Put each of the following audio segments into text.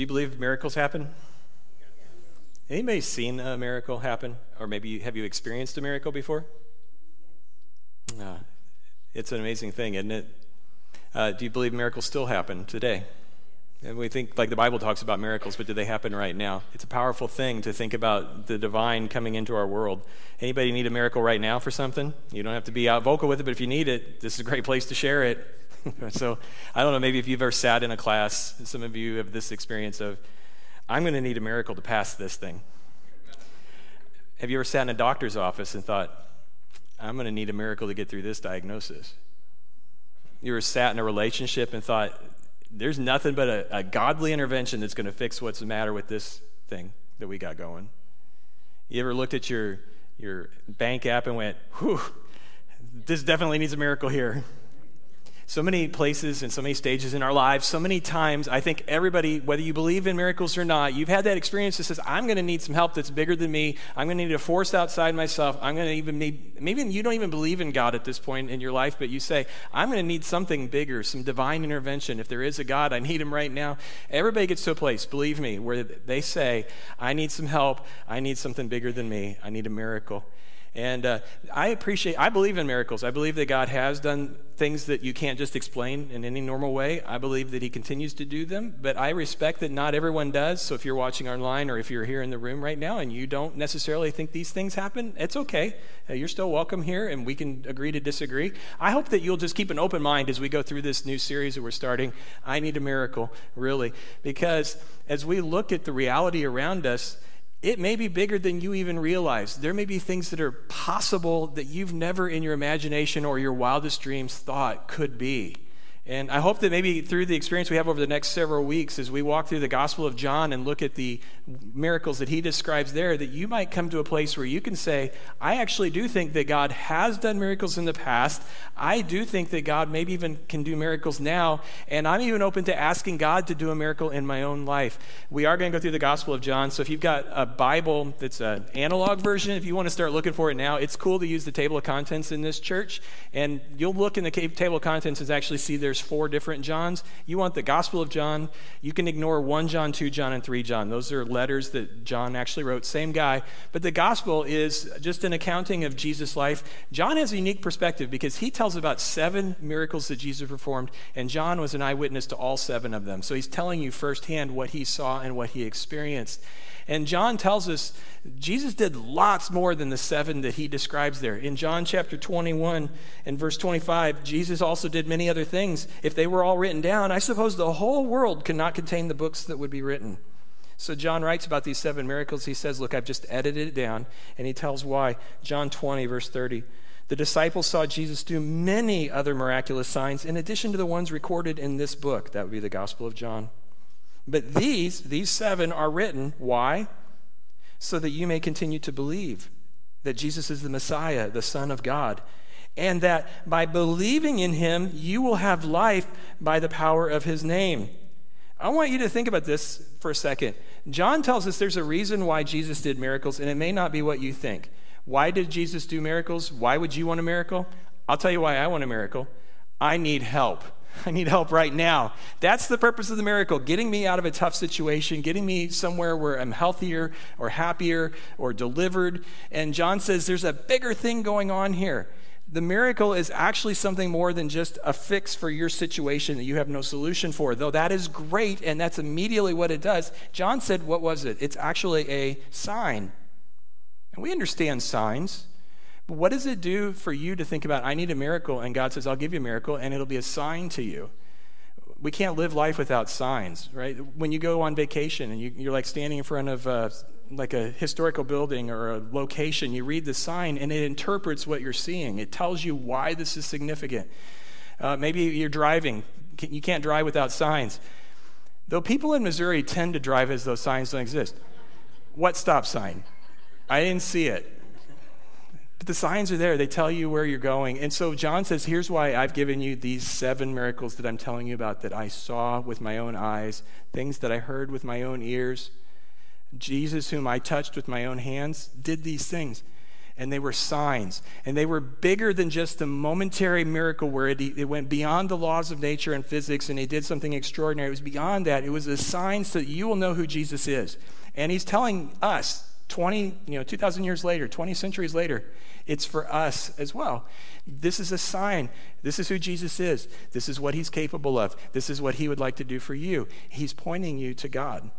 Do you believe miracles happen? Anybody seen a miracle happen? Or maybe have you experienced a miracle before? Uh, it's an amazing thing, isn't it? Uh, do you believe miracles still happen today? And we think, like the Bible talks about miracles, but do they happen right now? It's a powerful thing to think about the divine coming into our world. Anybody need a miracle right now for something? You don't have to be out vocal with it, but if you need it, this is a great place to share it. so I don't know, maybe if you've ever sat in a class, some of you have this experience of, I'm going to need a miracle to pass this thing. Have you ever sat in a doctor's office and thought, I'm going to need a miracle to get through this diagnosis? You ever sat in a relationship and thought, there's nothing but a, a godly intervention that's going to fix what's the matter with this thing that we got going? You ever looked at your, your bank app and went, whew, this definitely needs a miracle here? So many places and so many stages in our lives, so many times, I think everybody, whether you believe in miracles or not, you've had that experience that says, I'm going to need some help that's bigger than me. I'm going to need a force outside myself. I'm going to even need, maybe you don't even believe in God at this point in your life, but you say, I'm going to need something bigger, some divine intervention. If there is a God, I need him right now. Everybody gets to a place, believe me, where they say, I need some help. I need something bigger than me. I need a miracle. And uh, I appreciate, I believe in miracles. I believe that God has done things that you can't just explain in any normal way. I believe that He continues to do them, but I respect that not everyone does. So if you're watching online or if you're here in the room right now and you don't necessarily think these things happen, it's okay. Uh, you're still welcome here and we can agree to disagree. I hope that you'll just keep an open mind as we go through this new series that we're starting. I need a miracle, really, because as we look at the reality around us, it may be bigger than you even realize. There may be things that are possible that you've never in your imagination or your wildest dreams thought could be. And I hope that maybe through the experience we have over the next several weeks, as we walk through the Gospel of John and look at the miracles that he describes there, that you might come to a place where you can say, I actually do think that God has done miracles in the past. I do think that God maybe even can do miracles now. And I'm even open to asking God to do a miracle in my own life. We are going to go through the Gospel of John. So if you've got a Bible that's an analog version, if you want to start looking for it now, it's cool to use the table of contents in this church. And you'll look in the table of contents and actually see there's there's four different Johns. You want the Gospel of John, you can ignore 1 John, 2 John, and 3 John. Those are letters that John actually wrote, same guy. But the Gospel is just an accounting of Jesus' life. John has a unique perspective because he tells about seven miracles that Jesus performed, and John was an eyewitness to all seven of them. So he's telling you firsthand what he saw and what he experienced. And John tells us Jesus did lots more than the seven that he describes there. In John chapter 21 and verse 25, Jesus also did many other things. If they were all written down, I suppose the whole world could not contain the books that would be written. So John writes about these seven miracles. He says, Look, I've just edited it down, and he tells why. John 20, verse 30. The disciples saw Jesus do many other miraculous signs in addition to the ones recorded in this book. That would be the Gospel of John. But these, these seven, are written. Why? So that you may continue to believe that Jesus is the Messiah, the Son of God, and that by believing in him, you will have life by the power of his name. I want you to think about this for a second. John tells us there's a reason why Jesus did miracles, and it may not be what you think. Why did Jesus do miracles? Why would you want a miracle? I'll tell you why I want a miracle. I need help. I need help right now. That's the purpose of the miracle getting me out of a tough situation, getting me somewhere where I'm healthier or happier or delivered. And John says there's a bigger thing going on here. The miracle is actually something more than just a fix for your situation that you have no solution for, though that is great and that's immediately what it does. John said, What was it? It's actually a sign. And we understand signs. But what does it do for you to think about, I need a miracle, and God says, I'll give you a miracle, and it'll be a sign to you? We can't live life without signs, right? When you go on vacation and you, are like standing in front of uh, like a historical building or a location, you read the sign and it interprets what you're seeing. It tells you why this is significant. Uh, maybe you're driving, you can't drive without signs. Though people in Missouri tend to drive as though signs don't exist. What stop sign? I didn't see it. But the signs are there, they tell you where you're going. And so John says, Here's why I've given you these seven miracles that I'm telling you about that I saw with my own eyes, things that I heard with my own ears. Jesus, whom I touched with my own hands, did these things. and they were signs. And they were bigger than just a momentary miracle where it, it went beyond the laws of nature and physics and he did something extraordinary. It was beyond that. It was a sign so that you will know who Jesus is. And he's telling us 20, you know, 2,000 years later, 20 centuries later, it's for us as well. This is a sign. This is who Jesus is. This is what he's capable of. This is what he would like to do for you. He's pointing you to God.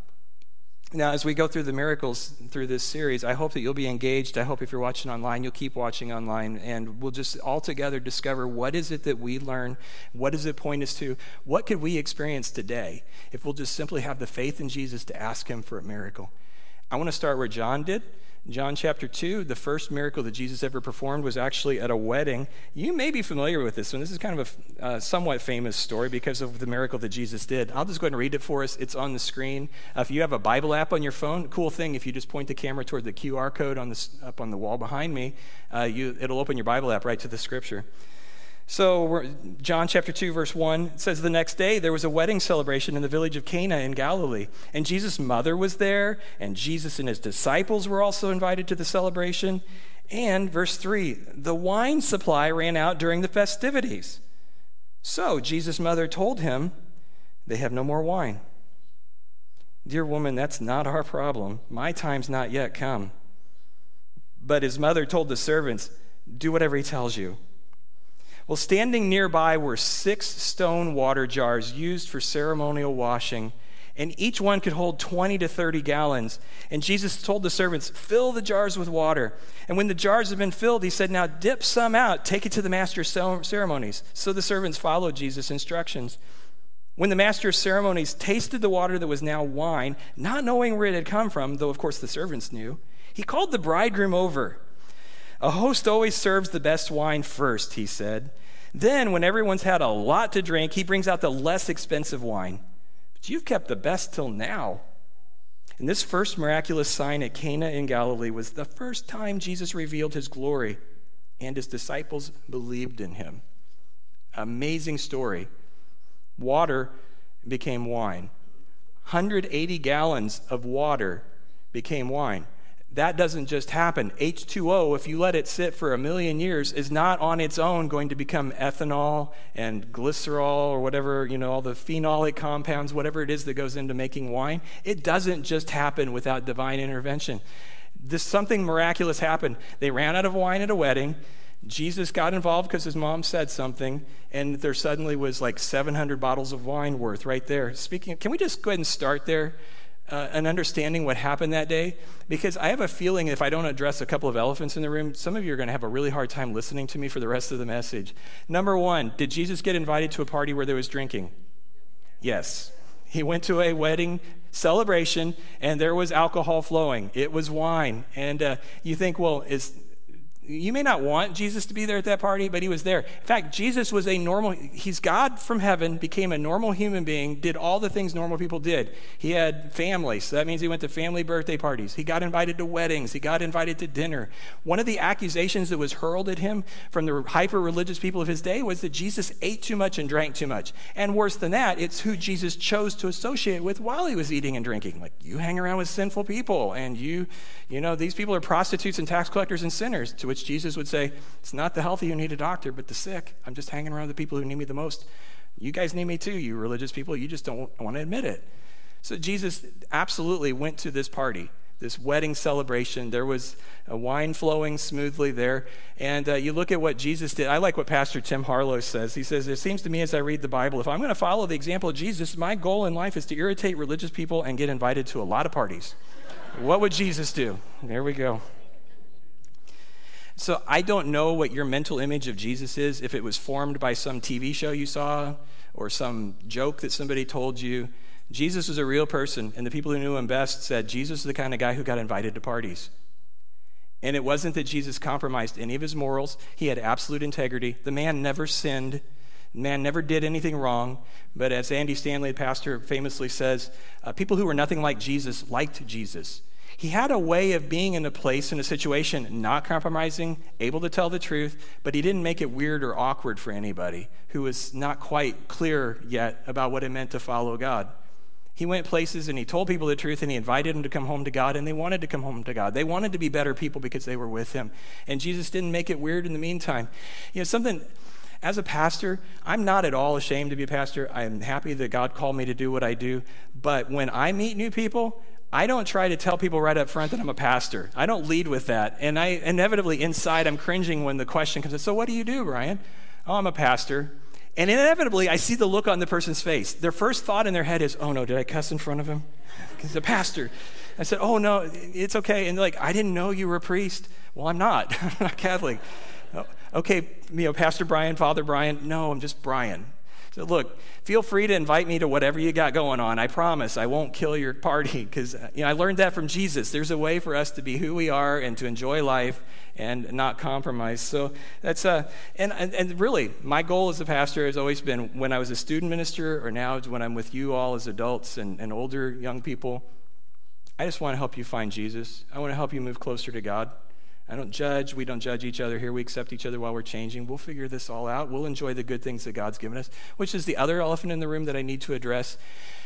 Now, as we go through the miracles through this series, I hope that you'll be engaged. I hope if you're watching online, you'll keep watching online, and we'll just all together discover what is it that we learn? What does it point us to? What could we experience today if we'll just simply have the faith in Jesus to ask Him for a miracle? I want to start where John did. John chapter 2, the first miracle that Jesus ever performed was actually at a wedding. You may be familiar with this one. This is kind of a uh, somewhat famous story because of the miracle that Jesus did. I'll just go ahead and read it for us. It's on the screen. Uh, if you have a Bible app on your phone, cool thing. If you just point the camera toward the QR code on this, up on the wall behind me, uh, you, it'll open your Bible app right to the scripture. So, John chapter 2, verse 1 says, The next day there was a wedding celebration in the village of Cana in Galilee. And Jesus' mother was there, and Jesus and his disciples were also invited to the celebration. And, verse 3, the wine supply ran out during the festivities. So, Jesus' mother told him, They have no more wine. Dear woman, that's not our problem. My time's not yet come. But his mother told the servants, Do whatever he tells you. Well, standing nearby were six stone water jars used for ceremonial washing, and each one could hold 20 to 30 gallons. And Jesus told the servants, Fill the jars with water. And when the jars had been filled, he said, Now dip some out, take it to the master of ceremonies. So the servants followed Jesus' instructions. When the master of ceremonies tasted the water that was now wine, not knowing where it had come from, though of course the servants knew, he called the bridegroom over. A host always serves the best wine first, he said. Then, when everyone's had a lot to drink, he brings out the less expensive wine. But you've kept the best till now. And this first miraculous sign at Cana in Galilee was the first time Jesus revealed his glory, and his disciples believed in him. Amazing story. Water became wine. 180 gallons of water became wine that doesn't just happen. H2O, if you let it sit for a million years, is not on its own going to become ethanol and glycerol or whatever, you know, all the phenolic compounds, whatever it is that goes into making wine. It doesn't just happen without divine intervention. This something miraculous happened. They ran out of wine at a wedding. Jesus got involved because his mom said something, and there suddenly was like 700 bottles of wine worth right there. Speaking, can we just go ahead and start there? Uh, an understanding what happened that day because I have a feeling if I don't address a couple of elephants in the room, some of you are going to have a really hard time listening to me for the rest of the message. Number one, did Jesus get invited to a party where there was drinking? Yes. He went to a wedding celebration and there was alcohol flowing. It was wine. And uh, you think, well, is you may not want Jesus to be there at that party, but he was there. In fact, Jesus was a normal, he's God from heaven, became a normal human being, did all the things normal people did. He had family, so that means he went to family birthday parties. He got invited to weddings, he got invited to dinner. One of the accusations that was hurled at him from the hyper religious people of his day was that Jesus ate too much and drank too much. And worse than that, it's who Jesus chose to associate with while he was eating and drinking. Like, you hang around with sinful people, and you, you know, these people are prostitutes and tax collectors and sinners, to which Jesus would say, It's not the healthy who need a doctor, but the sick. I'm just hanging around the people who need me the most. You guys need me too, you religious people. You just don't want to admit it. So Jesus absolutely went to this party, this wedding celebration. There was a wine flowing smoothly there. And uh, you look at what Jesus did. I like what Pastor Tim Harlow says. He says, It seems to me as I read the Bible, if I'm going to follow the example of Jesus, my goal in life is to irritate religious people and get invited to a lot of parties. What would Jesus do? There we go. So I don't know what your mental image of Jesus is, if it was formed by some TV show you saw or some joke that somebody told you. Jesus was a real person, and the people who knew him best said Jesus is the kind of guy who got invited to parties. And it wasn't that Jesus compromised any of his morals, he had absolute integrity. The man never sinned. The man never did anything wrong, but as Andy Stanley, the pastor, famously says, uh, people who were nothing like Jesus liked Jesus. He had a way of being in a place, in a situation, not compromising, able to tell the truth, but he didn't make it weird or awkward for anybody who was not quite clear yet about what it meant to follow God. He went places and he told people the truth and he invited them to come home to God and they wanted to come home to God. They wanted to be better people because they were with him. And Jesus didn't make it weird in the meantime. You know, something as a pastor, I'm not at all ashamed to be a pastor. I'm happy that God called me to do what I do. But when I meet new people, I don't try to tell people right up front that I'm a pastor. I don't lead with that. And I inevitably inside I'm cringing when the question comes in. So what do you do, Brian? Oh, I'm a pastor. And inevitably, I see the look on the person's face. Their first thought in their head is, oh no, did I cuss in front of him? He's a pastor. I said, oh no, it's okay. And they're like, I didn't know you were a priest. Well, I'm not. I'm not Catholic. Oh, okay, you know, Pastor Brian, Father Brian. No, I'm just Brian. So, look, feel free to invite me to whatever you got going on. I promise I won't kill your party because uh, you know, I learned that from Jesus. There's a way for us to be who we are and to enjoy life and not compromise. So, that's, uh, and, and, and really, my goal as a pastor has always been when I was a student minister or now when I'm with you all as adults and, and older young people, I just want to help you find Jesus. I want to help you move closer to God. I don't judge. We don't judge each other here. We accept each other while we're changing. We'll figure this all out. We'll enjoy the good things that God's given us, which is the other elephant in the room that I need to address.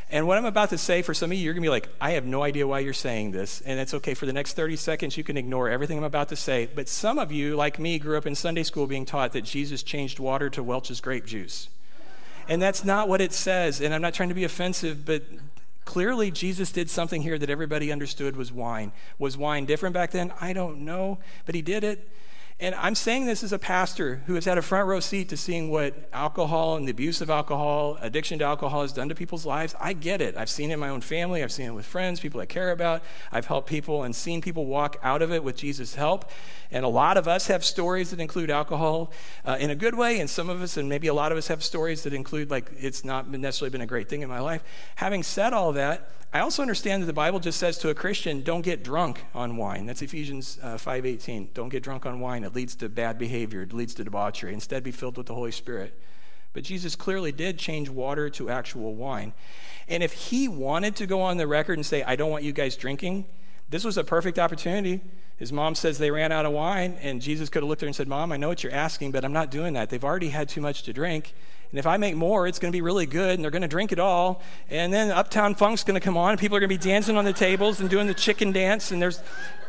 And what I'm about to say, for some of you, you're going to be like, I have no idea why you're saying this. And it's okay. For the next 30 seconds, you can ignore everything I'm about to say. But some of you, like me, grew up in Sunday school being taught that Jesus changed water to Welch's grape juice. And that's not what it says. And I'm not trying to be offensive, but Clearly, Jesus did something here that everybody understood was wine. Was wine different back then? I don't know, but he did it. And I'm saying this as a pastor who has had a front row seat to seeing what alcohol and the abuse of alcohol, addiction to alcohol has done to people's lives. I get it. I've seen it in my own family, I've seen it with friends, people I care about. I've helped people and seen people walk out of it with Jesus' help. And a lot of us have stories that include alcohol uh, in a good way, and some of us, and maybe a lot of us, have stories that include, like, it's not necessarily been a great thing in my life. Having said all that, I also understand that the Bible just says to a Christian, don't get drunk on wine. That's Ephesians uh, 5.18. Don't get drunk on wine. It leads to bad behavior. It leads to debauchery. Instead, be filled with the Holy Spirit. But Jesus clearly did change water to actual wine. And if he wanted to go on the record and say, I don't want you guys drinking, this was a perfect opportunity. His mom says they ran out of wine, and Jesus could have looked at her and said, Mom, I know what you're asking, but I'm not doing that. They've already had too much to drink. And if I make more, it's going to be really good, and they're going to drink it all. And then Uptown Funk's going to come on, and people are going to be dancing on the tables and doing the chicken dance, and there's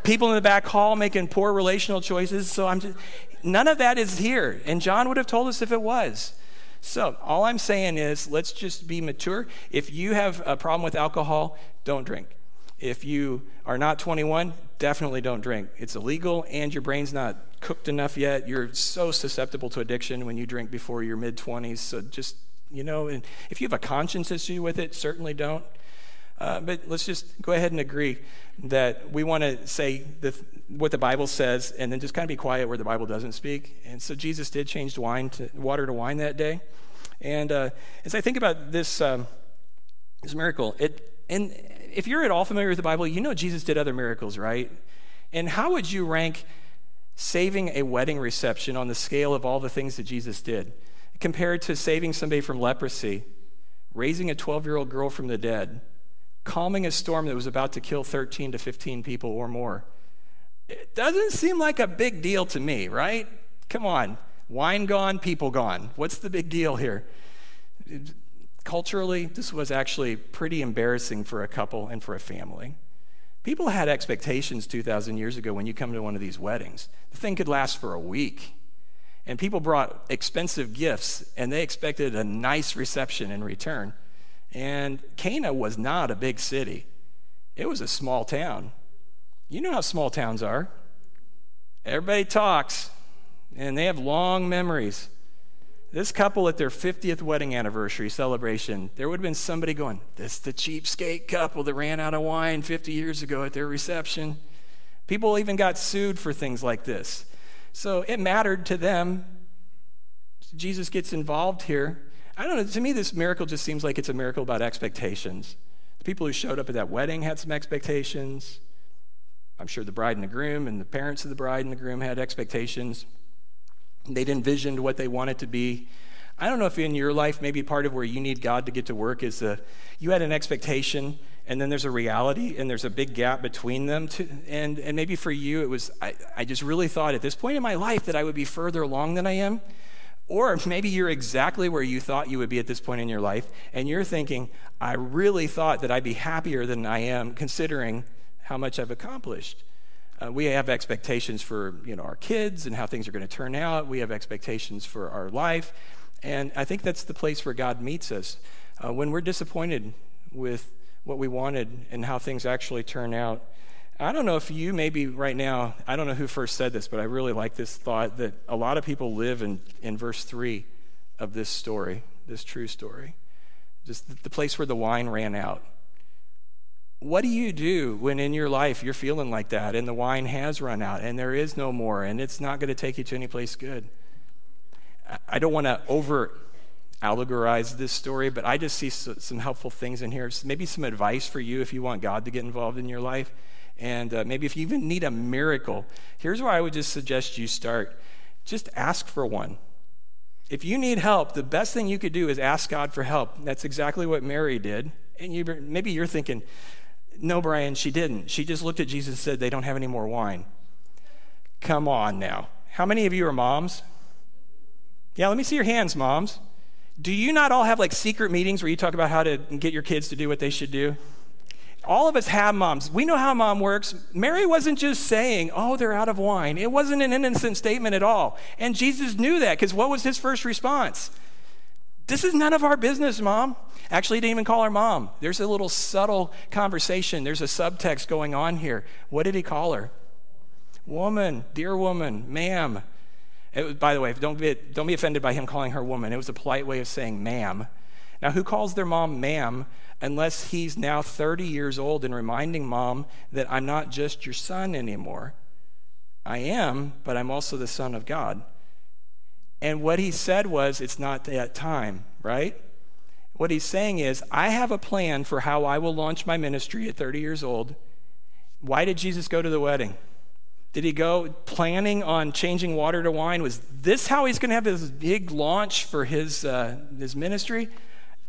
people in the back hall making poor relational choices. So I'm just, none of that is here. And John would have told us if it was. So all I'm saying is let's just be mature. If you have a problem with alcohol, don't drink. If you are not 21, definitely don't drink. It's illegal and your brain's not cooked enough yet. You're so susceptible to addiction when you drink before your mid 20s. So just, you know, and if you have a conscience issue with it, certainly don't. Uh, but let's just go ahead and agree that we want to say the, what the Bible says and then just kind of be quiet where the Bible doesn't speak. And so Jesus did change wine to, water to wine that day. And uh, as I think about this, um, this miracle, it, and if you're at all familiar with the Bible, you know Jesus did other miracles, right? And how would you rank saving a wedding reception on the scale of all the things that Jesus did compared to saving somebody from leprosy, raising a 12 year old girl from the dead, calming a storm that was about to kill 13 to 15 people or more? It doesn't seem like a big deal to me, right? Come on. Wine gone, people gone. What's the big deal here? Culturally, this was actually pretty embarrassing for a couple and for a family. People had expectations 2,000 years ago when you come to one of these weddings. The thing could last for a week. And people brought expensive gifts, and they expected a nice reception in return. And Cana was not a big city, it was a small town. You know how small towns are. Everybody talks, and they have long memories. This couple at their 50th wedding anniversary celebration, there would have been somebody going, This is the cheapskate couple that ran out of wine 50 years ago at their reception. People even got sued for things like this. So it mattered to them. Jesus gets involved here. I don't know, to me, this miracle just seems like it's a miracle about expectations. The people who showed up at that wedding had some expectations. I'm sure the bride and the groom and the parents of the bride and the groom had expectations. They'd envisioned what they wanted to be. I don't know if in your life, maybe part of where you need God to get to work is a, you had an expectation and then there's a reality and there's a big gap between them. To, and, and maybe for you, it was, I, I just really thought at this point in my life that I would be further along than I am. Or maybe you're exactly where you thought you would be at this point in your life, and you're thinking, I really thought that I'd be happier than I am considering how much I've accomplished. Uh, we have expectations for you know our kids and how things are going to turn out. We have expectations for our life, and I think that's the place where God meets us uh, when we're disappointed with what we wanted and how things actually turn out. I don't know if you maybe right now, I don't know who first said this, but I really like this thought that a lot of people live in, in verse 3 of this story, this true story. Just the place where the wine ran out. What do you do when in your life you're feeling like that and the wine has run out and there is no more and it's not going to take you to any place good? I don't want to over allegorize this story, but I just see some helpful things in here. Maybe some advice for you if you want God to get involved in your life. And uh, maybe if you even need a miracle, here's where I would just suggest you start. Just ask for one. If you need help, the best thing you could do is ask God for help. That's exactly what Mary did. And you, maybe you're thinking, no, Brian, she didn't. She just looked at Jesus and said, they don't have any more wine. Come on now. How many of you are moms? Yeah, let me see your hands, moms. Do you not all have like secret meetings where you talk about how to get your kids to do what they should do? All of us have moms. We know how mom works. Mary wasn't just saying, oh, they're out of wine. It wasn't an innocent statement at all. And Jesus knew that because what was his first response? This is none of our business, mom. Actually, he didn't even call her mom. There's a little subtle conversation, there's a subtext going on here. What did he call her? Woman, dear woman, ma'am. Was, by the way, don't be, don't be offended by him calling her woman. It was a polite way of saying ma'am. Now, who calls their mom ma'am unless he's now 30 years old and reminding mom that I'm not just your son anymore? I am, but I'm also the son of God. And what he said was, it's not that time, right? What he's saying is, I have a plan for how I will launch my ministry at 30 years old. Why did Jesus go to the wedding? Did he go planning on changing water to wine? Was this how he's going to have his big launch for his, uh, his ministry?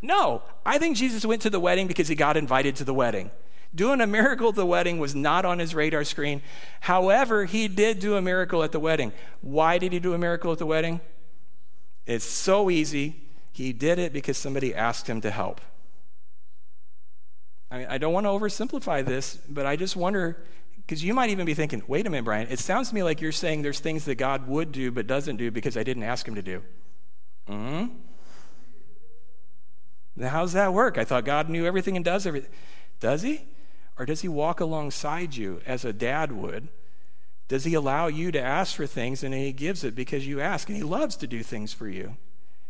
No, I think Jesus went to the wedding because he got invited to the wedding. Doing a miracle at the wedding was not on his radar screen. However, he did do a miracle at the wedding. Why did he do a miracle at the wedding? It's so easy. He did it because somebody asked him to help. I, mean, I don't want to oversimplify this, but I just wonder because you might even be thinking, wait a minute, Brian, it sounds to me like you're saying there's things that God would do but doesn't do because I didn't ask him to do. hmm now, how does that work? I thought God knew everything and does everything. Does he? Or does he walk alongside you as a dad would? Does he allow you to ask for things and he gives it because you ask and he loves to do things for you?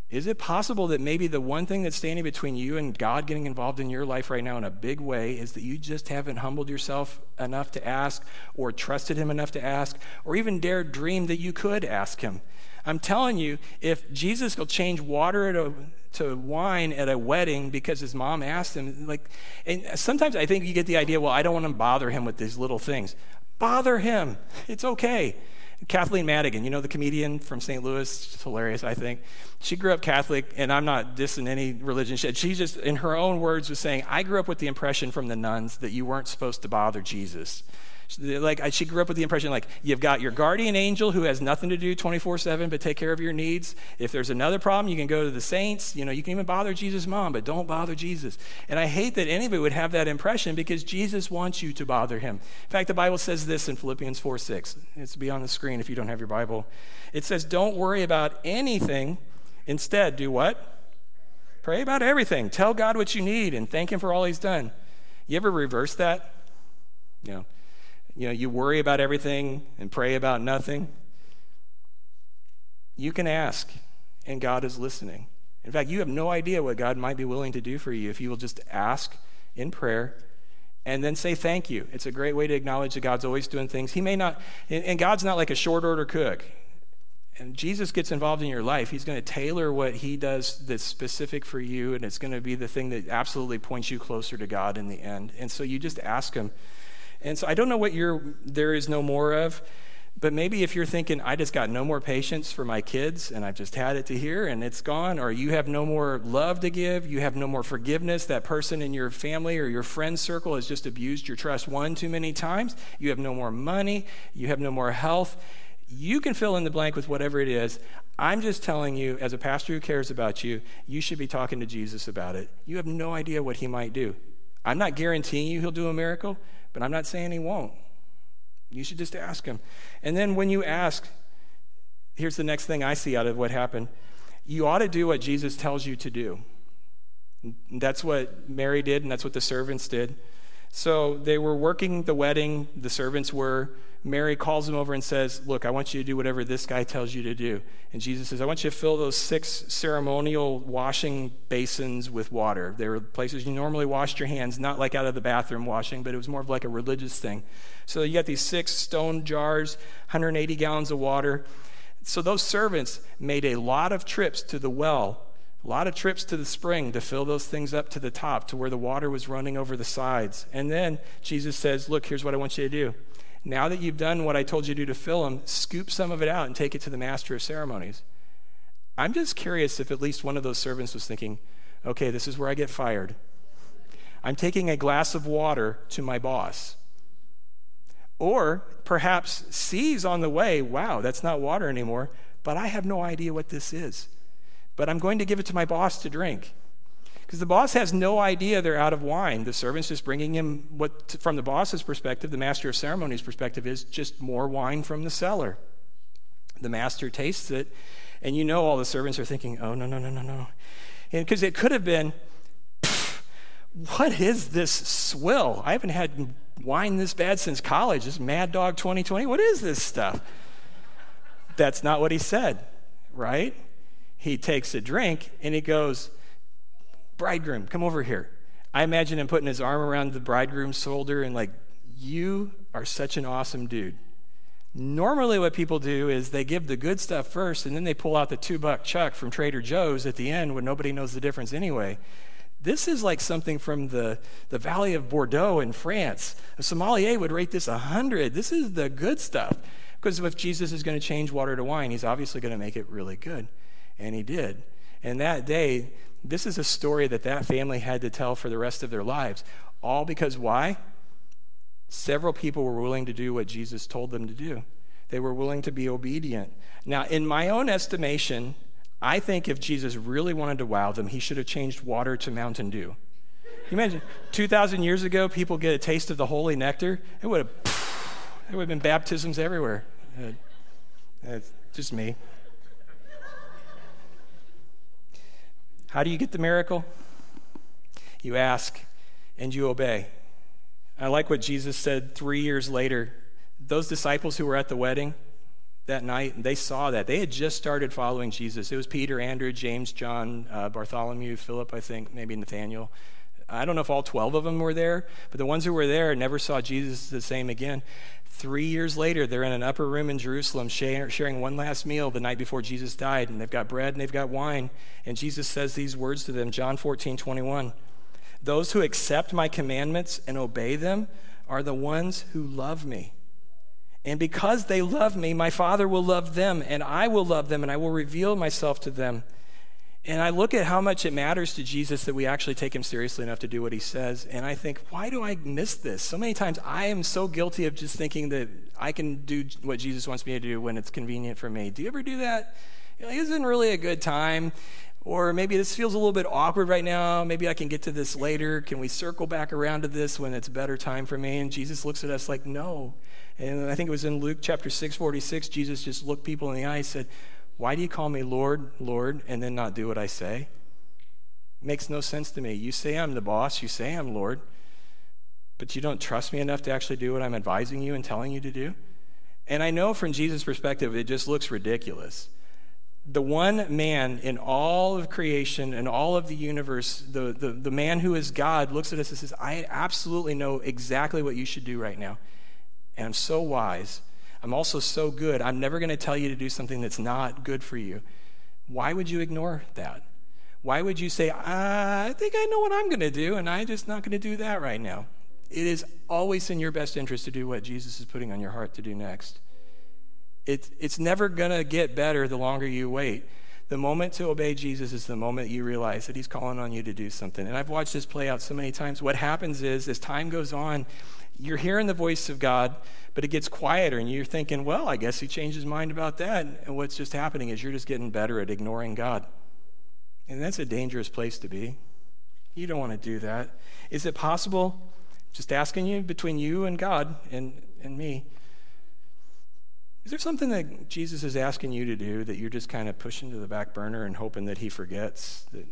Is it possible that maybe the one thing that's standing between you and God getting involved in your life right now in a big way is that you just haven't humbled yourself enough to ask, or trusted Him enough to ask, or even dared dream that you could ask Him? I'm telling you, if Jesus will change water to, to wine at a wedding because his mom asked him, like, and sometimes I think you get the idea, well, I don't want to bother him with these little things. Bother him. It's okay. Kathleen Madigan, you know the comedian from St. Louis? She's hilarious, I think. She grew up Catholic, and I'm not dissing any religion. She just, in her own words, was saying, I grew up with the impression from the nuns that you weren't supposed to bother Jesus. Like she grew up with the impression like you've got your guardian angel who has nothing to do 24/7 but take care of your needs. If there's another problem, you can go to the saints. You know, you can even bother Jesus' mom, but don't bother Jesus. And I hate that anybody would have that impression because Jesus wants you to bother him. In fact, the Bible says this in Philippians 4:6. It's be on the screen if you don't have your Bible. It says, "Don't worry about anything. Instead, do what? Pray about everything. Tell God what you need and thank him for all he's done." You ever reverse that? You know, you know, you worry about everything and pray about nothing, you can ask, and God is listening. In fact, you have no idea what God might be willing to do for you if you will just ask in prayer and then say thank you. It's a great way to acknowledge that God's always doing things. He may not, and God's not like a short order cook. And Jesus gets involved in your life. He's going to tailor what he does that's specific for you, and it's going to be the thing that absolutely points you closer to God in the end. And so you just ask him. And so I don't know what your there is no more of, but maybe if you're thinking, I just got no more patience for my kids and I've just had it to here and it's gone, or you have no more love to give, you have no more forgiveness, that person in your family or your friend circle has just abused your trust one too many times, you have no more money, you have no more health. You can fill in the blank with whatever it is. I'm just telling you, as a pastor who cares about you, you should be talking to Jesus about it. You have no idea what he might do. I'm not guaranteeing you he'll do a miracle, but I'm not saying he won't. You should just ask him. And then when you ask, here's the next thing I see out of what happened you ought to do what Jesus tells you to do. That's what Mary did, and that's what the servants did. So they were working the wedding, the servants were. Mary calls him over and says, Look, I want you to do whatever this guy tells you to do. And Jesus says, I want you to fill those six ceremonial washing basins with water. They were places you normally washed your hands, not like out of the bathroom washing, but it was more of like a religious thing. So you got these six stone jars, 180 gallons of water. So those servants made a lot of trips to the well a lot of trips to the spring to fill those things up to the top to where the water was running over the sides. And then Jesus says, Look, here's what I want you to do. Now that you've done what I told you to do to fill them, scoop some of it out and take it to the master of ceremonies. I'm just curious if at least one of those servants was thinking, okay, this is where I get fired. I'm taking a glass of water to my boss. Or perhaps sees on the way, wow, that's not water anymore, but I have no idea what this is but I'm going to give it to my boss to drink. Because the boss has no idea they're out of wine. The servant's just bringing him what, from the boss's perspective, the master of ceremonies' perspective, is just more wine from the cellar. The master tastes it, and you know all the servants are thinking, oh, no, no, no, no, no. Because it could have been, what is this swill? I haven't had wine this bad since college. This Mad Dog 2020. What is this stuff? That's not what he said, right? he takes a drink and he goes, Bridegroom, come over here. I imagine him putting his arm around the bridegroom's shoulder and, like, you are such an awesome dude. Normally, what people do is they give the good stuff first and then they pull out the two buck chuck from Trader Joe's at the end when nobody knows the difference anyway. This is like something from the, the Valley of Bordeaux in France. A sommelier would rate this 100. This is the good stuff. Because if Jesus is going to change water to wine, he's obviously going to make it really good. And he did. And that day, this is a story that that family had to tell for the rest of their lives. All because why? Several people were willing to do what Jesus told them to do. They were willing to be obedient. Now, in my own estimation, I think if Jesus really wanted to wow them, he should have changed water to Mountain Dew. Can you imagine 2,000 years ago, people get a taste of the holy nectar? It would have, there would have been baptisms everywhere. Uh, just me. How do you get the miracle? You ask and you obey. I like what Jesus said three years later. Those disciples who were at the wedding that night, they saw that. They had just started following Jesus. It was Peter, Andrew, James, John, uh, Bartholomew, Philip, I think, maybe Nathaniel. I don't know if all 12 of them were there, but the ones who were there never saw Jesus the same again. Three years later, they're in an upper room in Jerusalem sharing one last meal the night before Jesus died, and they've got bread and they've got wine. And Jesus says these words to them John 14, 21. Those who accept my commandments and obey them are the ones who love me. And because they love me, my Father will love them, and I will love them, and I will reveal myself to them. And I look at how much it matters to Jesus that we actually take him seriously enough to do what he says. And I think, why do I miss this? So many times I am so guilty of just thinking that I can do what Jesus wants me to do when it's convenient for me. Do you ever do that? You know, isn't really a good time. Or maybe this feels a little bit awkward right now. Maybe I can get to this later. Can we circle back around to this when it's a better time for me? And Jesus looks at us like, no. And I think it was in Luke chapter 6, 46, Jesus just looked people in the eye and said, why do you call me Lord, Lord, and then not do what I say? Makes no sense to me. You say I'm the boss, you say I'm Lord, but you don't trust me enough to actually do what I'm advising you and telling you to do? And I know from Jesus' perspective, it just looks ridiculous. The one man in all of creation and all of the universe, the, the, the man who is God, looks at us and says, I absolutely know exactly what you should do right now. And I'm so wise I'm also so good. I'm never going to tell you to do something that's not good for you. Why would you ignore that? Why would you say, I think I know what I'm going to do, and I'm just not going to do that right now? It is always in your best interest to do what Jesus is putting on your heart to do next. It, it's never going to get better the longer you wait. The moment to obey Jesus is the moment you realize that he's calling on you to do something. And I've watched this play out so many times. What happens is, as time goes on, You're hearing the voice of God, but it gets quieter, and you're thinking, well, I guess he changed his mind about that. And what's just happening is you're just getting better at ignoring God. And that's a dangerous place to be. You don't want to do that. Is it possible, just asking you, between you and God and, and me, is there something that Jesus is asking you to do that you're just kind of pushing to the back burner and hoping that he forgets? That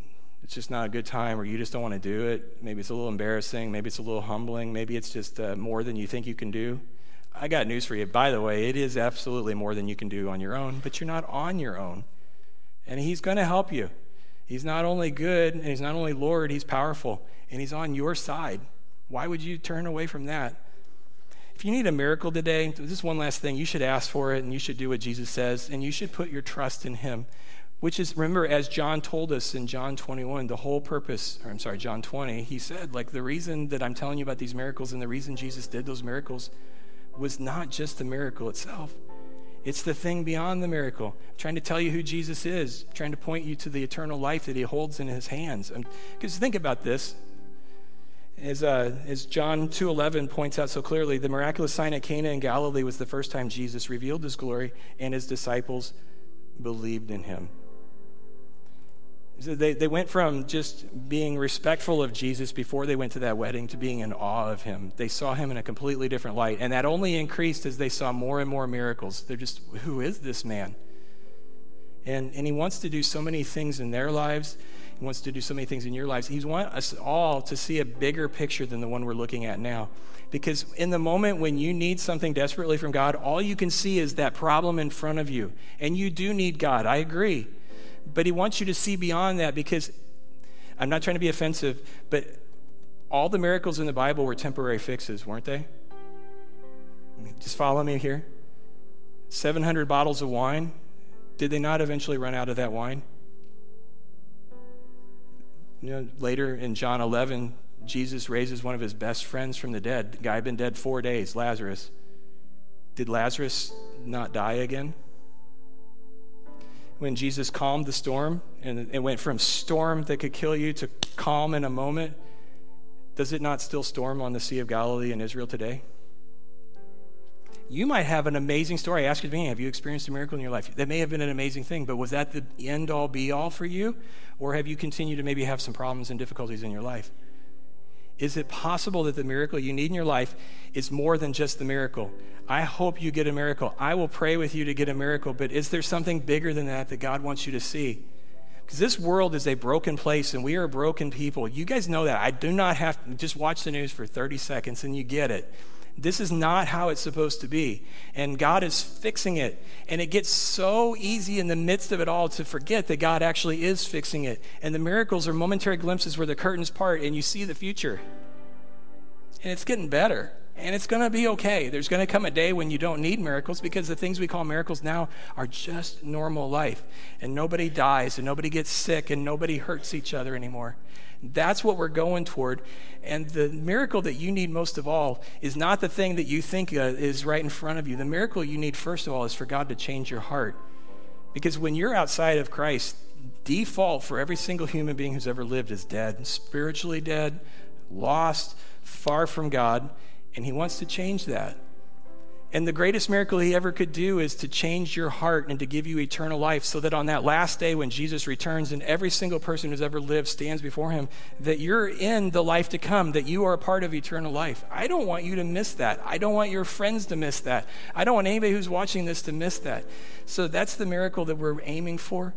it's just not a good time, or you just don't want to do it? Maybe it's a little embarrassing. Maybe it's a little humbling. Maybe it's just uh, more than you think you can do. I got news for you. By the way, it is absolutely more than you can do on your own, but you're not on your own. And he's going to help you. He's not only good, and he's not only Lord, he's powerful, and he's on your side. Why would you turn away from that? If you need a miracle today, this one last thing, you should ask for it and you should do what Jesus says and you should put your trust in him. Which is, remember, as John told us in John 21, the whole purpose, or I'm sorry, John 20, he said, like, the reason that I'm telling you about these miracles and the reason Jesus did those miracles was not just the miracle itself, it's the thing beyond the miracle. I'm trying to tell you who Jesus is, I'm trying to point you to the eternal life that he holds in his hands. Because think about this as, uh, as John 2.11 points out so clearly, the miraculous sign at Cana in Galilee was the first time Jesus revealed his glory, and his disciples believed in him. They, they went from just being respectful of Jesus before they went to that wedding to being in awe of him. They saw him in a completely different light, and that only increased as they saw more and more miracles. They're just, who is this man? And, and he wants to do so many things in their lives he wants to do so many things in your lives. He wants us all to see a bigger picture than the one we're looking at now. Because in the moment when you need something desperately from God, all you can see is that problem in front of you. And you do need God, I agree. But He wants you to see beyond that because I'm not trying to be offensive, but all the miracles in the Bible were temporary fixes, weren't they? Just follow me here. 700 bottles of wine. Did they not eventually run out of that wine? You know, later in John 11, Jesus raises one of his best friends from the dead. The guy had been dead four days, Lazarus. Did Lazarus not die again? When Jesus calmed the storm and it went from storm that could kill you to calm in a moment, does it not still storm on the Sea of Galilee in Israel today? you might have an amazing story. I ask you me, have you experienced a miracle in your life? That may have been an amazing thing, but was that the end all be all for you? Or have you continued to maybe have some problems and difficulties in your life? Is it possible that the miracle you need in your life is more than just the miracle? I hope you get a miracle. I will pray with you to get a miracle, but is there something bigger than that that God wants you to see? Because this world is a broken place and we are broken people. You guys know that. I do not have to just watch the news for 30 seconds and you get it. This is not how it's supposed to be. And God is fixing it. And it gets so easy in the midst of it all to forget that God actually is fixing it. And the miracles are momentary glimpses where the curtains part and you see the future. And it's getting better. And it's going to be okay. There's going to come a day when you don't need miracles because the things we call miracles now are just normal life. And nobody dies and nobody gets sick and nobody hurts each other anymore. That's what we're going toward. And the miracle that you need most of all is not the thing that you think uh, is right in front of you. The miracle you need, first of all, is for God to change your heart. Because when you're outside of Christ, default for every single human being who's ever lived is dead, spiritually dead, lost, far from God, and He wants to change that. And the greatest miracle he ever could do is to change your heart and to give you eternal life so that on that last day when Jesus returns and every single person who's ever lived stands before him, that you're in the life to come, that you are a part of eternal life. I don't want you to miss that. I don't want your friends to miss that. I don't want anybody who's watching this to miss that. So that's the miracle that we're aiming for.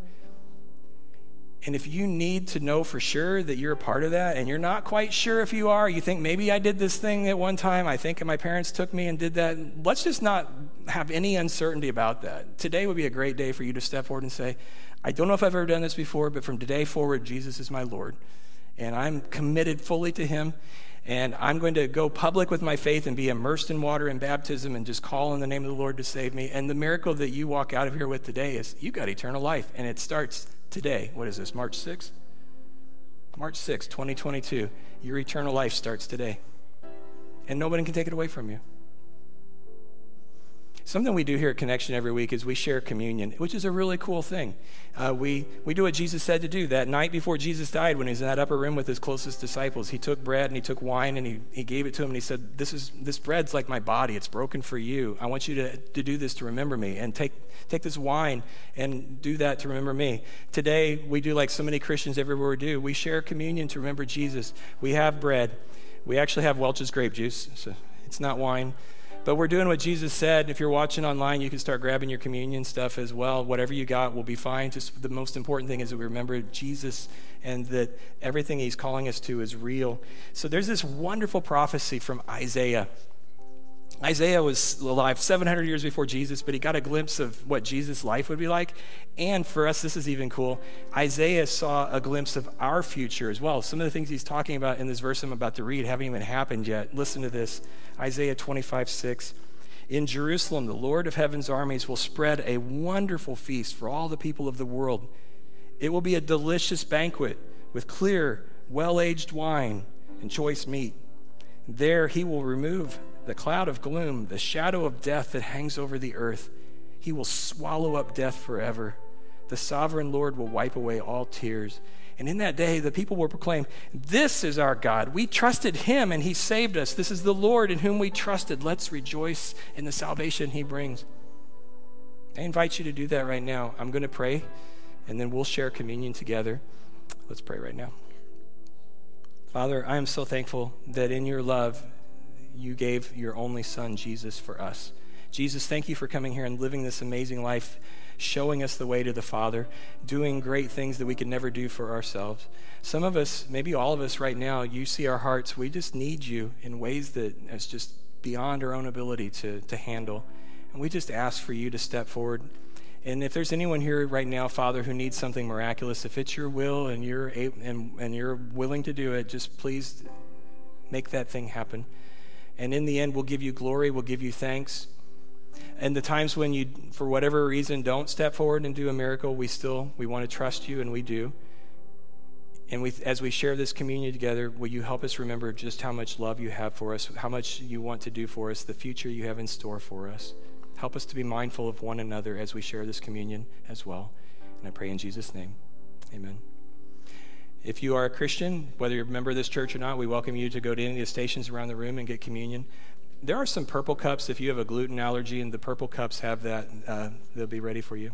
And if you need to know for sure that you're a part of that and you're not quite sure if you are, you think maybe I did this thing at one time, I think my parents took me and did that, let's just not have any uncertainty about that. Today would be a great day for you to step forward and say, I don't know if I've ever done this before, but from today forward, Jesus is my Lord. And I'm committed fully to Him. And I'm going to go public with my faith and be immersed in water and baptism and just call in the name of the Lord to save me. And the miracle that you walk out of here with today is you got eternal life. And it starts today. What is this, March 6th? March 6th, 2022. Your eternal life starts today. And nobody can take it away from you. Something we do here at Connection every week is we share communion, which is a really cool thing. Uh, we, we do what Jesus said to do. That night before Jesus died, when he was in that upper room with his closest disciples, he took bread and he took wine and he, he gave it to him and he said, this, is, this bread's like my body. It's broken for you. I want you to, to do this to remember me. And take, take this wine and do that to remember me. Today, we do like so many Christians everywhere we do. We share communion to remember Jesus. We have bread. We actually have Welch's grape juice, so it's not wine. But we're doing what Jesus said. If you're watching online, you can start grabbing your communion stuff as well. Whatever you got will be fine. Just the most important thing is that we remember Jesus and that everything he's calling us to is real. So there's this wonderful prophecy from Isaiah. Isaiah was alive 700 years before Jesus, but he got a glimpse of what Jesus' life would be like. And for us, this is even cool. Isaiah saw a glimpse of our future as well. Some of the things he's talking about in this verse I'm about to read haven't even happened yet. Listen to this Isaiah 25, 6. In Jerusalem, the Lord of heaven's armies will spread a wonderful feast for all the people of the world. It will be a delicious banquet with clear, well aged wine and choice meat. There he will remove the cloud of gloom, the shadow of death that hangs over the earth. He will swallow up death forever. The sovereign Lord will wipe away all tears. And in that day, the people will proclaim, This is our God. We trusted him and he saved us. This is the Lord in whom we trusted. Let's rejoice in the salvation he brings. I invite you to do that right now. I'm going to pray and then we'll share communion together. Let's pray right now. Father, I am so thankful that in your love, you gave your only son, Jesus, for us. Jesus, thank you for coming here and living this amazing life, showing us the way to the Father, doing great things that we could never do for ourselves. Some of us, maybe all of us right now, you see our hearts. We just need you in ways that is just beyond our own ability to, to handle. And we just ask for you to step forward. And if there's anyone here right now, Father, who needs something miraculous, if it's your will and you're able, and, and you're willing to do it, just please make that thing happen. And in the end, we'll give you glory, we'll give you thanks. And the times when you, for whatever reason, don't step forward and do a miracle, we still, we want to trust you, and we do. And we, as we share this communion together, will you help us remember just how much love you have for us, how much you want to do for us, the future you have in store for us? Help us to be mindful of one another as we share this communion as well. And I pray in Jesus' name. Amen. If you are a Christian, whether you're a member of this church or not, we welcome you to go to any of the stations around the room and get communion. There are some purple cups if you have a gluten allergy, and the purple cups have that. Uh, they'll be ready for you.